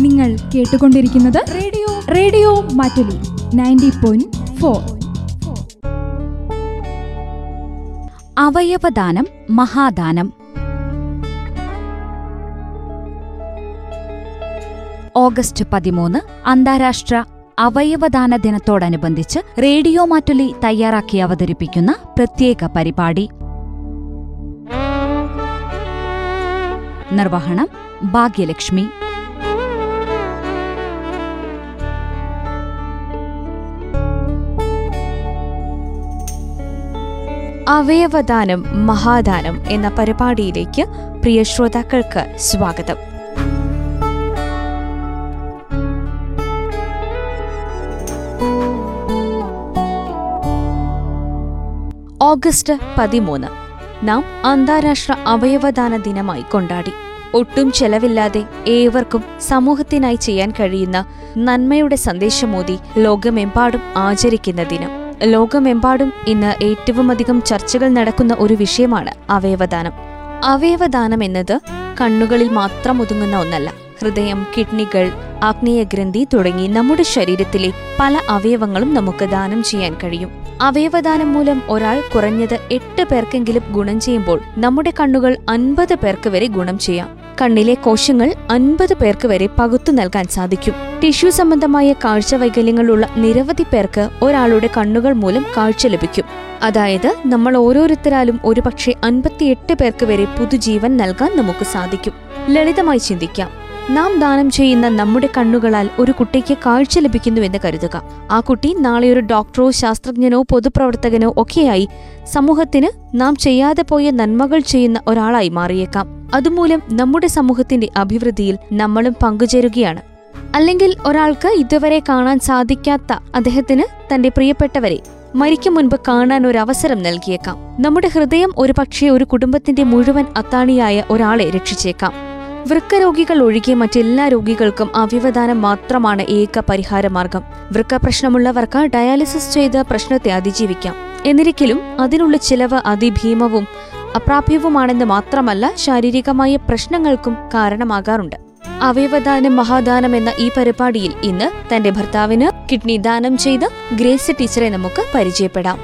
നിങ്ങൾ കേട്ടുകൊണ്ടിരിക്കുന്നത് radio radio Mattoli ninety point four. അവയവദാനം മഹാദാനം. ഓഗസ്റ്റ് പതിമൂന്ന് അന്താരാഷ്ട്ര അവയവദാന ദിനത്തോടനുബന്ധിച്ച് റേഡിയോ മാറ്റുലി തയ്യാറാക്കി അവതരിപ്പിക്കുന്ന പ്രത്യേക പരിപാടി. നിർവഹണം ഭാഗ്യലക്ഷ്മി. അവയവദാനം മഹാദാനം എന്ന പരിപാടിയിലേക്ക് പ്രിയ ശ്രോതാക്കൾക്ക് സ്വാഗതം. ഓഗസ്റ്റ് പതിമൂന്ന് നാം അന്താരാഷ്ട്ര അവയവദാന ദിനമായി കൊണ്ടാടി. ഒട്ടും ചെലവില്ലാതെ ഏവർക്കും സമൂഹത്തിനായി ചെയ്യാൻ കഴിയുന്ന നന്മയുടെ സന്ദേശമോതി ലോകമെമ്പാടും ആചരിക്കുന്ന ദിനം. ലോകമെമ്പാടും ഇന്ന് ഏറ്റവുമധികം ചർച്ചകൾ നടക്കുന്ന ഒരു വിഷയമാണ് അവയവദാനം. അവയവദാനം എന്നത് കണ്ണുകളിൽ മാത്രം ഒതുങ്ങുന്ന ഒന്നല്ല ഹൃദയം കിഡ്നികൾ ആഗ്നേയഗ്രന്ഥി തുടങ്ങി നമ്മുടെ ശരീരത്തിലെ പല അവയവങ്ങളും നമുക്ക് ദാനം ചെയ്യാൻ കഴിയും. അവയവദാനം മൂലം ഒരാൾ കുറഞ്ഞത് എട്ട് പേർക്കെങ്കിലും ഗുണം ചെയ്യുമ്പോൾ നമ്മുടെ കണ്ണുകൾ അൻപത് പേർക്ക് വരെ ഗുണം ചെയ്യാം. കണ്ണിലെ കോശങ്ങൾ അൻപത് പേർക്ക് വരെ പകുത്തു നൽകാൻ സാധിക്കും. ടിഷ്യൂ സംബന്ധമായ കാഴ്ച വൈകല്യങ്ങളുള്ള നിരവധി പേർക്ക് ഒരാളുടെ കണ്ണുകൾ മൂലം കാഴ്ച ലഭിക്കും. അതായത് നമ്മൾ ഓരോരുത്തരാലും ഒരുപക്ഷെ അൻപത്തിയെട്ട് പേർക്ക് വരെ പുതുജീവൻ നൽകാൻ നമുക്ക് സാധിക്കും. ലളിതമായി ചിന്തിക്കാം. നാം ദാനം ചെയ്യുന്ന നമ്മുടെ കണ്ണുകളാൽ ഒരു കുട്ടിക്ക് കാഴ്ച ലഭിക്കുന്നുവെന്ന് കരുതുക. ആ കുട്ടി നാളെ ഒരു ഡോക്ടറോ ശാസ്ത്രജ്ഞനോ പൊതുപ്രവർത്തകനോ ഒക്കെയായി സമൂഹത്തിന് നാം ചെയ്യാതെ പോയ നന്മകൾ ചെയ്യുന്ന ഒരാളായി മാറിയേക്കാം. അതുമൂലം നമ്മുടെ സമൂഹത്തിന്റെ അഭിവൃദ്ധിയിൽ നമ്മളും പങ്കുചേരുകയാണ്. അല്ലെങ്കിൽ ഒരാൾക്ക് ഇതുവരെ കാണാൻ സാധിക്കാത്ത അദ്ദേഹത്തിന് തന്റെ പ്രിയപ്പെട്ടവരെ മരിക്കും മുൻപ് കാണാൻ ഒരു അവസരം നൽകിയേക്കാം. നമ്മുടെ ഹൃദയം ഒരു പക്ഷേ ഒരു കുടുംബത്തിന്റെ മുഴുവൻ അത്താണിയായ ഒരാളെ രക്ഷിച്ചേക്കാം. വൃക്കരോഗികൾ ഒഴികെ മറ്റെല്ലാ രോഗികൾക്കും അവ്യവദാനം മാത്രമാണ് ഏക പരിഹാരമാർഗം. വൃക്ക പ്രശ്നമുള്ളവർക്ക് ഡയാലിസിസ് ചെയ്ത് പ്രശ്നത്തെ അതിജീവിക്കാം. എന്നിരിക്കലും അതിനുള്ള ചിലവ് അതിഭീമവും അപ്രാപ്യവുമാണെന്ന് മാത്രമല്ല ശാരീരികമായ പ്രശ്നങ്ങൾക്കും കാരണമാകാറുണ്ട്. അവയവദാനം മഹാദാനം എന്ന ഈ പരിപാടിയിൽ ഇന്ന് തന്റെ ഭർത്താവിന് കിഡ്നി ദാനം ചെയ്ത ഗ്രേസ് ടീച്ചറെ നമുക്ക് പരിചയപ്പെടാം.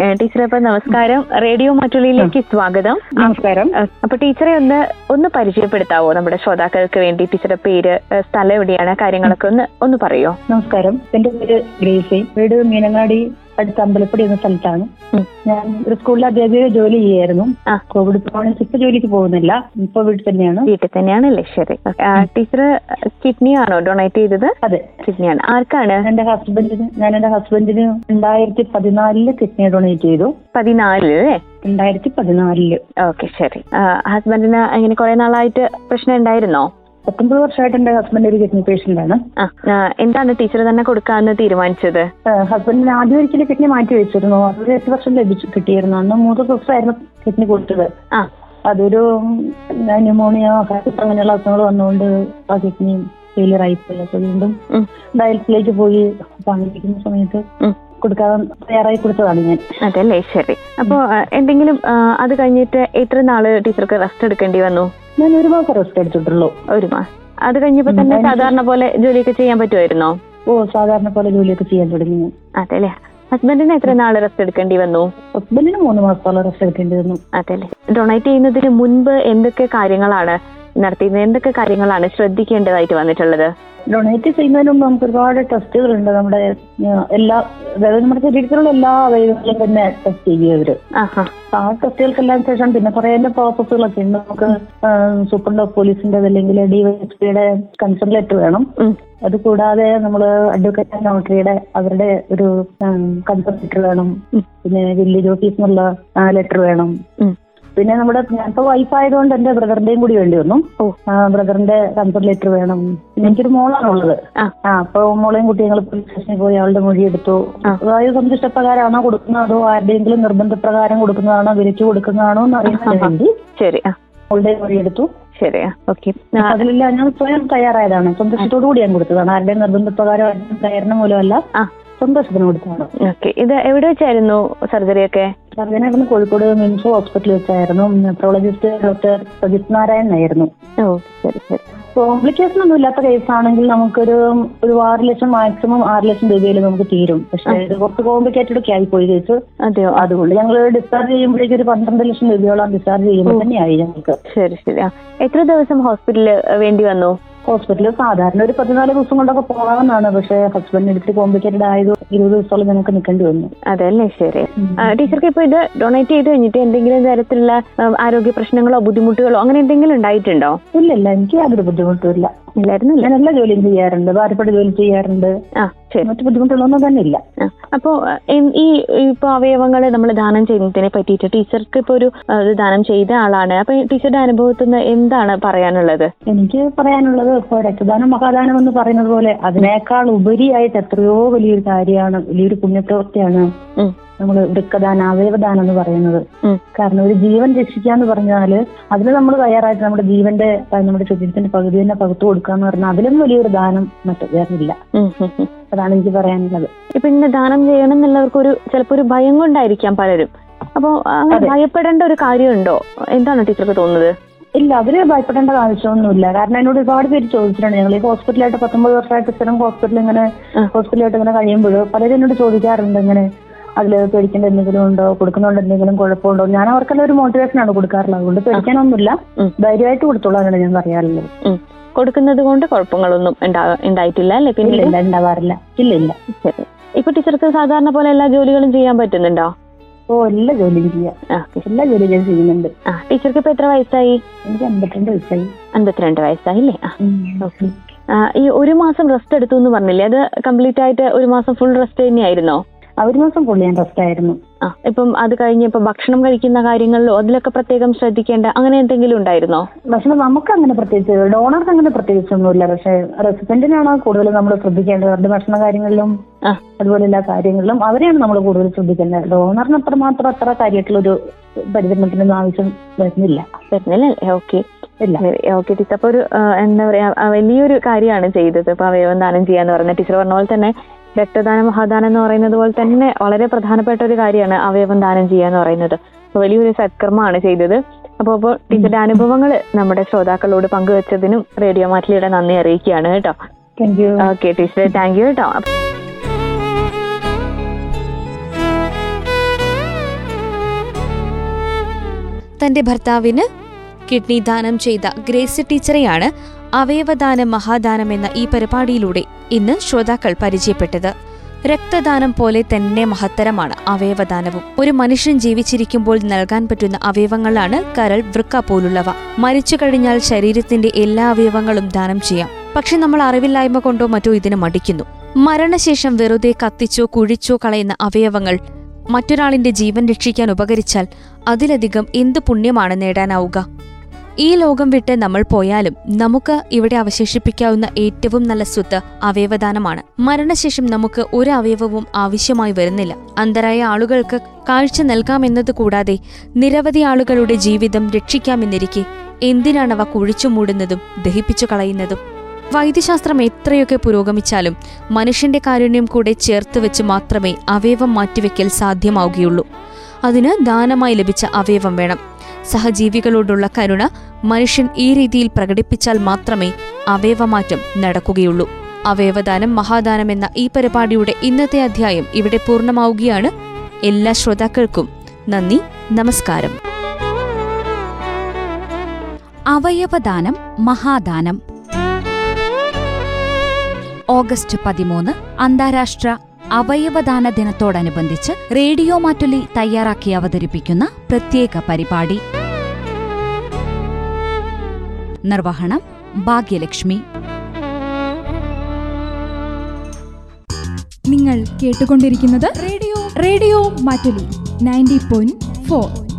ടീച്ചറെ അപ്പൊ നമസ്കാരം. റേഡിയോ മറ്റുള്ളിലേക്ക് സ്വാഗതം. നമസ്കാരം. അപ്പൊ ടീച്ചറെ ഒന്ന് ഒന്ന് പരിചയപ്പെടുത്താവോ നമ്മുടെ ശ്രോതാക്കൾക്ക് വേണ്ടി? ടീച്ചറെ പേര് സ്ഥലം എവിടെയാണ്? കാര്യങ്ങളൊക്കെ ഒന്ന് ഒന്ന് പറയോ? നമസ്കാരം. എന്റെ പേര് ഗ്രേസി. വീട് മീനങ്ങാടി അടുത്ത അമ്പലപ്പടി എന്ന സ്ഥലത്താണ്. ഞാൻ ഒരു സ്കൂളിൽ അധ്യാപിക ജോലി ചെയ്യായിരുന്നു. കോവിഡ് പോകണമെങ്കിൽ ഇപ്പൊ ജോലിക്ക് പോകുന്നില്ല. ഇപ്പൊ വീട്ടിൽ തന്നെയാണ്. വീട്ടിൽ തന്നെയാണല്ലേ? ശരി. ടീച്ചർ കിഡ്നി ആണോ ഡൊണേറ്റ് ചെയ്തത്? അതെ. കിഡ്നിയാണ് ആർക്കാണ്? എന്റെ ഹസ്ബൻഡിന് ഞാൻ എന്റെ ഹസ്ബൻഡിന് രണ്ടായിരത്തി പതിനാലിൽ കിഡ്നി ഡൊണേറ്റ് ചെയ്തു. പതിനാലിൽ അല്ലേ? രണ്ടായിരത്തി പതിനാലിൽ. ഓക്കെ ശരി. ഹസ്ബൻഡിന് അങ്ങനെ കുറെ നാളായിട്ട് പ്രശ്നം ഉണ്ടായിരുന്നോ? പത്തൊമ്പത് വർഷമായിട്ട് എന്റെ ഹസ്ബൻഡ് ഒരു കിഡ്നി പേഷ്യന്റ് ആണ്. എന്താണ് ടീച്ചർ തന്നെ കൊടുക്കാന്ന് തീരുമാനിച്ചത്? ഹസ്ബൻഡിന് ആദ്യം ഒരിക്കലും കിഡ്നി മാറ്റി വെച്ചിരുന്നു. അതൊരു എട്ട് വർഷം ലഭിച്ചു കിട്ടിയിരുന്നു. അന്ന് മൂന്ന് ദിവസമായിരുന്നു കിഡ്നി കൊടുത്തത്. അതൊരു ന്യൂമോണിയ അങ്ങനെയുള്ള അസുഖങ്ങൾ വന്നുകൊണ്ട് ആ കിഡ്നി ഫെയിലിയർ ആയിപ്പോയി അപ്പൊ വീണ്ടും ഡയൽസിലേക്ക് പോയി. അപ്പൊ അങ്ങനെ സമയത്ത്. കൊടുക്കാൻ തയ്യാറായി കൊടുത്തതാണ് ഞാൻ. അതല്ലേ? ശരി. അപ്പൊ എന്തെങ്കിലും അത് കഴിഞ്ഞിട്ട് എത്ര നാൾ ടീച്ചർക്ക് റെസ്റ്റ് എടുക്കേണ്ടി വന്നു? ഞാൻ ഒരു മാസം റെസ്റ്റ് എടുത്തിട്ടുള്ളൂ. ഒരു മാസം അത് കഴിഞ്ഞപ്പോ തന്നെ സാധാരണ പോലെ ജോലിയൊക്കെ ചെയ്യാൻ പറ്റുമായിരുന്നോ? ഓ സാധാരണ പോലെ ജോലിയൊക്കെ ചെയ്യാൻ തുടങ്ങി അതല്ലേ. ഹസ്ബൻഡിന് എത്ര നാൾ റെസ്റ്റ് എടുക്കേണ്ടി വന്നു? ഹസ്ബൻഡിന് മൂന്ന് മാസത്തോളം റെസ്റ്റ് എടുക്കേണ്ടി വന്നു. അതെല്ലേ. ഡൊണേറ്റ് ചെയ്യുന്നതിന് മുൻപ് എന്തൊക്കെ കാര്യങ്ങളാണ് നടത്തിയിരുന്നത് എന്തൊക്കെ കാര്യങ്ങളാണ് ശ്രദ്ധിക്കേണ്ടതായിട്ട് വന്നിട്ടുള്ളത്. ഡൊണേറ്റ് ചെയ്യുന്നതിന് മുമ്പ് നമുക്ക് ഒരുപാട് ടെസ്റ്റുകളുണ്ട് നമ്മുടെ എല്ലാ അതായത് നമ്മുടെ ശരീരത്തിലുള്ള എല്ലാ അവയവങ്ങളും തന്നെ ടെസ്റ്റ് ചെയ്യും അവർ ആ ടെസ്റ്റുകൾക്കെല്ലാം ശേഷം പിന്നെ കുറെ പ്രോസസ്സുകളൊക്കെ ഉണ്ട്. നമുക്ക് സൂപ്രണ്ട് ഓഫ് പോലീസിന്റെ അല്ലെങ്കിൽ ഡിവൈഎസ്പിയുടെ കൺസൾട്ട് ലെറ്റർ വേണം. അത് കൂടാതെ നമ്മൾ അഡ്വക്കേറ്റ് ആൻഡ് നോട്ടറിയുടെ അവരുടെ ഒരു കൺസൾട്ട് ലെറ്റർ വേണം. പിന്നെ വില്ലേജ് ഓഫീസിനുള്ള ലെറ്റർ വേണം. പിന്നെ നമ്മുടെ ഞാനിപ്പോ വൈഫ് ആയതുകൊണ്ട് എന്റെ ബ്രദറിന്റെയും കൂടി വേണ്ടി വന്നു. ബ്രദറിന്റെ കൺസേൺ ലെറ്റർ വേണം. പിന്നെ എനിക്കൊരു മോളാണുള്ളത് ആ. അപ്പൊ മോളെയും കുട്ടി ഞങ്ങൾ പോലീസ് സ്റ്റേഷനിൽ പോയി അവളുടെ മൊഴി എടുത്തു. അതായത് അതായത് സന്തുഷ്ടപ്രകാരമാണോ കൊടുക്കുന്നത്? അതോ ആരുടെയെങ്കിലും നിർബന്ധപ്രകാരം കൊടുക്കുന്നതാണോ? വിലക്ക് കൊടുക്കുന്നതാണോ എന്ന് അറിയുന്നതിന് വേണ്ടി ശരി അവളുടെ മൊഴി എടുത്തു. ശരി ഓക്കെ. അതിലെല്ലാം ഞാൻ സ്വയം തയ്യാറായതാണ്. സന്തോഷത്തോടു കൂടി ഞാൻ കൊടുത്തതാണ്. ആരുടെ നിർബന്ധപ്രകാരം പ്രകാരം പ്രേരണ മൂലമല്ല. സന്തോഷത്തിന് കൊടുത്തതാണ്. ഓക്കെ. ഇത് എവിടെ വെച്ചായിരുന്നു സർജറി ഒക്കെ സർജനായിരുന്നു കോഴിക്കോട് മിംസ് ഹോസ്പിറ്റലിൽ വെച്ചായിരുന്നു. നെഫ്രോളജിസ്റ്റ് ഡോക്ടർ പ്രജിത് നാരായണൻ ആയിരുന്നു. ഓ ശരി ശരി. കോംപ്ലിക്കേഷൻ ഒന്നും ഇല്ലാത്ത കേസാണെങ്കിൽ നമുക്കൊരു ഒരു ആറ് ലക്ഷം മാക്സിമം ആറ് ലക്ഷം രൂപയിൽ നമുക്ക് തീരും. പക്ഷേ ഇത് കുറച്ച് കോംപ്ലിക്കേറ്റഡ് ഒക്കെ ആയിപ്പോയി കേസ് അതെയോ? അതുകൊണ്ട് ഞങ്ങൾ ഡിസ്ചാർജ് ചെയ്യുമ്പോഴേക്കും ഒരു പന്ത്രണ്ട് ലക്ഷം രൂപയോളം ഡിസ്ചാർജ് ചെയ്യുമ്പോൾ തന്നെയായി ഞങ്ങൾക്ക്. ശരി ശരി. എത്ര ദിവസം ഹോസ്പിറ്റലിൽ വേണ്ടി വന്നു? ഹോസ്പിറ്റലിൽ സാധാരണ ഒരു പതിനാല് ദിവസം കൊണ്ടൊക്കെ പോകാവുന്നതാണ്. പക്ഷെ ഹസ്ബൻഡ് ഇത്തിരി കോംപ്ലിക്കേറ്റഡ് ആയത് ഇരുപത് ദിവസത്തോളം ഞങ്ങൾക്ക് നിൽക്കേണ്ടി വന്നു. അതല്ലേ ശരി. ടീച്ചർക്ക് ഇപ്പൊ ഇത് ഡൊണേറ്റ് ചെയ്ത് കഴിഞ്ഞിട്ട് എന്തെങ്കിലും തരത്തിലുള്ള ആരോഗ്യ പ്രശ്നങ്ങളോ ബുദ്ധിമുട്ടുകളോ അങ്ങനെ എന്തെങ്കിലും ഉണ്ടായിട്ടുണ്ടോ? ഇല്ല ഇല്ല എനിക്ക് യാതൊരു ബുദ്ധിമുട്ടും ഇല്ല. ഞാൻ എല്ലാ ജോലിയും ചെയ്യാറുണ്ട്. ഭാര്യപ്പെട്ട ജോലി ചെയ്യാറുണ്ട്. ആ ശരി. മറ്റു ബുദ്ധിമുട്ടുള്ളൊന്നും തന്നെ ഇല്ല. അപ്പോ ഈ ഇപ്പൊ അവയവങ്ങൾ നമ്മൾ ദാനം ചെയ്യുന്നതിനെ പറ്റിയിട്ട് ടീച്ചർക്ക് ഇപ്പൊ ഒരു ദാനം ചെയ്ത ആളാണ്. അപ്പൊ ടീച്ചറുടെ അനുഭവത്തിൽ നിന്ന് എന്താണ് പറയാനുള്ളത്? എനിക്ക് പറയാനുള്ളത് ഇപ്പൊ രക്തദാനം മഹാദാനം എന്ന് പറയുന്നത് പോലെ അതിനേക്കാൾ ഉപരിയായിട്ട് എത്രയോ വലിയൊരു കാര്യമാണ് വലിയൊരു പുണ്യപ്രവൃത്തിയാണ്. നമ്മൾ വൃക്കദാനം അവയവദാനം എന്ന് പറയുന്നത്. കാരണം ഒരു ജീവൻ രക്ഷിക്കുക എന്ന് പറഞ്ഞാൽ അതിന് നമ്മൾ തയ്യാറായിട്ട് നമ്മുടെ ജീവന്റെ നമ്മുടെ ശരീരത്തിന്റെ പകുതി തന്നെ പകുത്തു കൊടുക്കുക എന്ന് പറഞ്ഞാൽ അതിലും വലിയൊരു ദാനം മറ്റു വേറില്ല. അതാണ് എനിക്ക് പറയാനുള്ളത്. ഇപ്പൊ ഇന്ന് ദാനം ചെയ്യണം എന്നുള്ളവർക്ക് ഒരു ചിലപ്പോ ഒരു ഭയം കൊണ്ടായിരിക്കാം പലരും. അപ്പോ അങ്ങനെ ഭയപ്പെടേണ്ട ഒരു കാര്യമുണ്ടോ? എന്താണ് ടീച്ചർക്ക് തോന്നുന്നത്? ഇല്ല അതിന് ഭയപ്പെടേണ്ട ആവശ്യമൊന്നുമില്ല. കാരണം എന്നോട് ഒരുപാട് പേര് ചോദിച്ചിട്ടുണ്ട്. ഞങ്ങൾ ഈ ഹോസ്പിറ്റലായിട്ട് പത്തൊമ്പത് വർഷമായിട്ട് സ്ഥലം ഹോസ്പിറ്റലിൽ ഇങ്ങനെ. ഹോസ്പിറ്റലായിട്ട് ഇങ്ങനെ കഴിയുമ്പോൾ പലരും എന്നോട് ചോദിക്കാറുണ്ട് ഇങ്ങനെ. അതിൽ പേടിക്കേണ്ട എന്തെങ്കിലും ഉണ്ടോ? കൊടുക്കുന്നതുകൊണ്ട് എന്തെങ്കിലും കുഴപ്പമുണ്ടോ? ഞാൻ അവർക്കെല്ലാം ഒരു മോട്ടിവേഷൻ ആണ് കൊടുക്കാറുള്ളത്. അതുകൊണ്ട് പേടിക്കാനൊന്നുമില്ല. ധൈര്യമായിട്ട് കൊടുത്തോളാനാണ് ഞാൻ പറയാറുള്ളത്. കൊടുക്കുന്നത് കൊണ്ട് കുഴപ്പങ്ങളൊന്നും ഉണ്ടായിട്ടില്ല അല്ലെ പിന്നെ? ഇല്ല ഉണ്ടാവാറില്ല. ഇല്ല ഇല്ല. ശരി. ഇപ്പൊ ടീച്ചർക്ക് സാധാരണ പോലെ എല്ലാ ജോലികളും ചെയ്യാൻ പറ്റുന്നുണ്ടോ? ഓ എല്ലാ ജോലിയും ചെയ്യാം. എല്ലാ ജോലികളും ഞാൻ ചെയ്യുന്നുണ്ട്. ടീച്ചർക്ക് ഇപ്പൊ എത്ര വയസ്സായി? എനിക്ക് അമ്പത്തിരണ്ട് വയസ്സായി. അമ്പത്തിരണ്ട് വയസ്സായില്ലേ അല്ലേ? ഓക്കെ. ഈ ഒരു മാസം റെസ്റ്റ് എടുത്തു എന്ന് പറഞ്ഞില്ലേ? അത് കംപ്ലീറ്റ് ആയിട്ട് ഒരു മാസം ഫുൾ റെസ്റ്റ് തന്നെയായിരുന്നോ? ഒരു മാസം പുള്ളി ഞാൻ റെസ്റ്റ് ആയിരുന്നു. ആ ഇപ്പം അത് കഴിഞ്ഞ് ഇപ്പൊ ഭക്ഷണം കഴിക്കുന്ന കാര്യങ്ങളിലോ അതിലൊക്കെ പ്രത്യേകം ശ്രദ്ധിക്കേണ്ട അങ്ങനെ എന്തെങ്കിലും ഉണ്ടായിരുന്നോ? ഭക്ഷണം നമുക്ക് അങ്ങനെ പ്രത്യേകിച്ച് ഡോണർക്ക് അങ്ങനെ പ്രത്യേകിച്ചൊന്നുമില്ല. പക്ഷെ റെസിഡന്റിനാണ് കൂടുതലും നമ്മൾ ശ്രദ്ധിക്കേണ്ടത്. അവരുടെ ഭക്ഷണ കാര്യങ്ങളിലും അതുപോലെ എല്ലാ കാര്യങ്ങളിലും അവരെയാണ് നമ്മൾ കൂടുതൽ ശ്രദ്ധിക്കേണ്ടത്. ഡോണറിന് അത്രമാത്രം അത്ര കാര്യമായിട്ടുള്ളൊരു പരിചരണത്തിനൊന്നും ആവശ്യം വരുന്നില്ല. വരുന്നില്ലേ ഓക്കെ. Okay teacher. അപ്പൊ ഒരു എന്താ പറയാ വലിയൊരു കാര്യമാണ് ചെയ്തത്. ഇപ്പൊ അവയവം ദാനം ചെയ്യാന്ന് പറഞ്ഞ ടീച്ചർ പറഞ്ഞ പോലെ തന്നെ രക്തദാനം മഹാദാനം എന്ന് പറയുന്നത് പോലെ തന്നെ വളരെ പ്രധാനപ്പെട്ട ഒരു കാര്യമാണ് അവയവം ദാനം ചെയ്യുക എന്ന് പറയുന്നത്. വലിയൊരു സത്കർമ്മമാണ് ചെയ്തത്. അപ്പോൾ അപ്പോൾ ടീച്ചറുടെ അനുഭവങ്ങൾ നമ്മുടെ ശ്രോതാക്കളോട് പങ്കുവച്ചതിനും റേഡിയോ മാറ്റിലിയുടെ നന്ദി അറിയിക്കുകയാണ് കേട്ടോ. താങ്ക് യു ഓക്കെ ടീച്ചറെ താങ്ക് യു കേട്ടോ. തന്റെ ഭർത്താവിന് കിഡ്നി ദാനം ചെയ്ത ഗ്രേസ് ടീച്ചറെയാണ് അവയവദാനം മഹാദാനം എന്ന ഈ പരിപാടിയിലൂടെ ഇന്ന് ശ്രോതാക്കൾ പരിചയപ്പെട്ടത്. രക്തദാനം പോലെ തന്നെ മഹത്തരമാണ് അവയവദാനവും. ഒരു മനുഷ്യൻ ജീവിച്ചിരിക്കുമ്പോൾ നൽകാൻ പറ്റുന്ന അവയവങ്ങളാണ് കരൾ വൃക്ക പോലുള്ളവ. മരിച്ചു കഴിഞ്ഞാൽ ശരീരത്തിന്റെ എല്ലാ അവയവങ്ങളും ദാനം ചെയ്യാം. പക്ഷെ നമ്മൾ അറിവില്ലായ്മ കൊണ്ടോ മറ്റോ ഇതിന് മടിക്കുന്നു. മരണശേഷം വെറുതെ കത്തിച്ചോ കുഴിച്ചോ കളയുന്ന അവയവങ്ങൾ മറ്റൊരാളിന്റെ ജീവൻ രക്ഷിക്കാൻ ഉപകരിച്ചാൽ അതിലധികം എന്ത് പുണ്യമാണ് നേടാനാവുക? ഈ ലോകം വിട്ട് നമ്മൾ പോയാലും നമുക്ക് ഇവിടെ അവശേഷിപ്പിക്കാവുന്ന ഏറ്റവും നല്ല സ്വത്ത് അവയവദാനമാണ്. മരണശേഷം നമുക്ക് ഒരു അവയവവും ആവശ്യമായി വരുന്നില്ല. അന്തരായ ആളുകൾക്ക് കാഴ്ച നൽകാമെന്നത് കൂടാതെ നിരവധി ആളുകളുടെ ജീവിതം രക്ഷിക്കാമെന്നിരിക്കെ അവ കുഴിച്ചു മൂടുന്നതും ദഹിപ്പിച്ചു കളയുന്നതും? വൈദ്യശാസ്ത്രം എത്രയൊക്കെ പുരോഗമിച്ചാലും മനുഷ്യന്റെ കാരുണ്യം കൂടെ ചേർത്ത് വെച്ച് മാത്രമേ അവയവം മാറ്റിവെക്കൽ സാധ്യമാവുകയുള്ളൂ. അതിന് ദാനമായി ലഭിച്ച അവയവം വേണം. സഹജീവികളോടുള്ള കരുണ മനുഷ്യൻ ഈ രീതിയിൽ പ്രകടിപ്പിച്ചാൽ മാത്രമേ അവയവമാറ്റം നടക്കുകയുള്ളൂ. അവയവദാനം മഹാദാനം എന്ന ഈ പരിപാടിയുടെ ഇന്നത്തെ അധ്യായം ഇവിടെ പൂർണമാവുകയാണ്. എല്ലാ ശ്രോതാക്കൾക്കും നന്ദി നമസ്കാരം. അവയവദാനം മഹാദാനം. ഓഗസ്റ്റ് പതിമൂന്ന് അന്താരാഷ്ട്ര അവയവദാന ദിനത്തോടനുബന്ധിച്ച് റേഡിയോ മാറ്റുലി തയ്യാറാക്കി അവതരിപ്പിക്കുന്ന പ്രത്യേക പരിപാടി. നിർവഹണം ഭാഗ്യലക്ഷ്മി. നിങ്ങൾ കേട്ടുകൊണ്ടിരിക്കുന്നത് radio. Radio Mattoli ninety point four.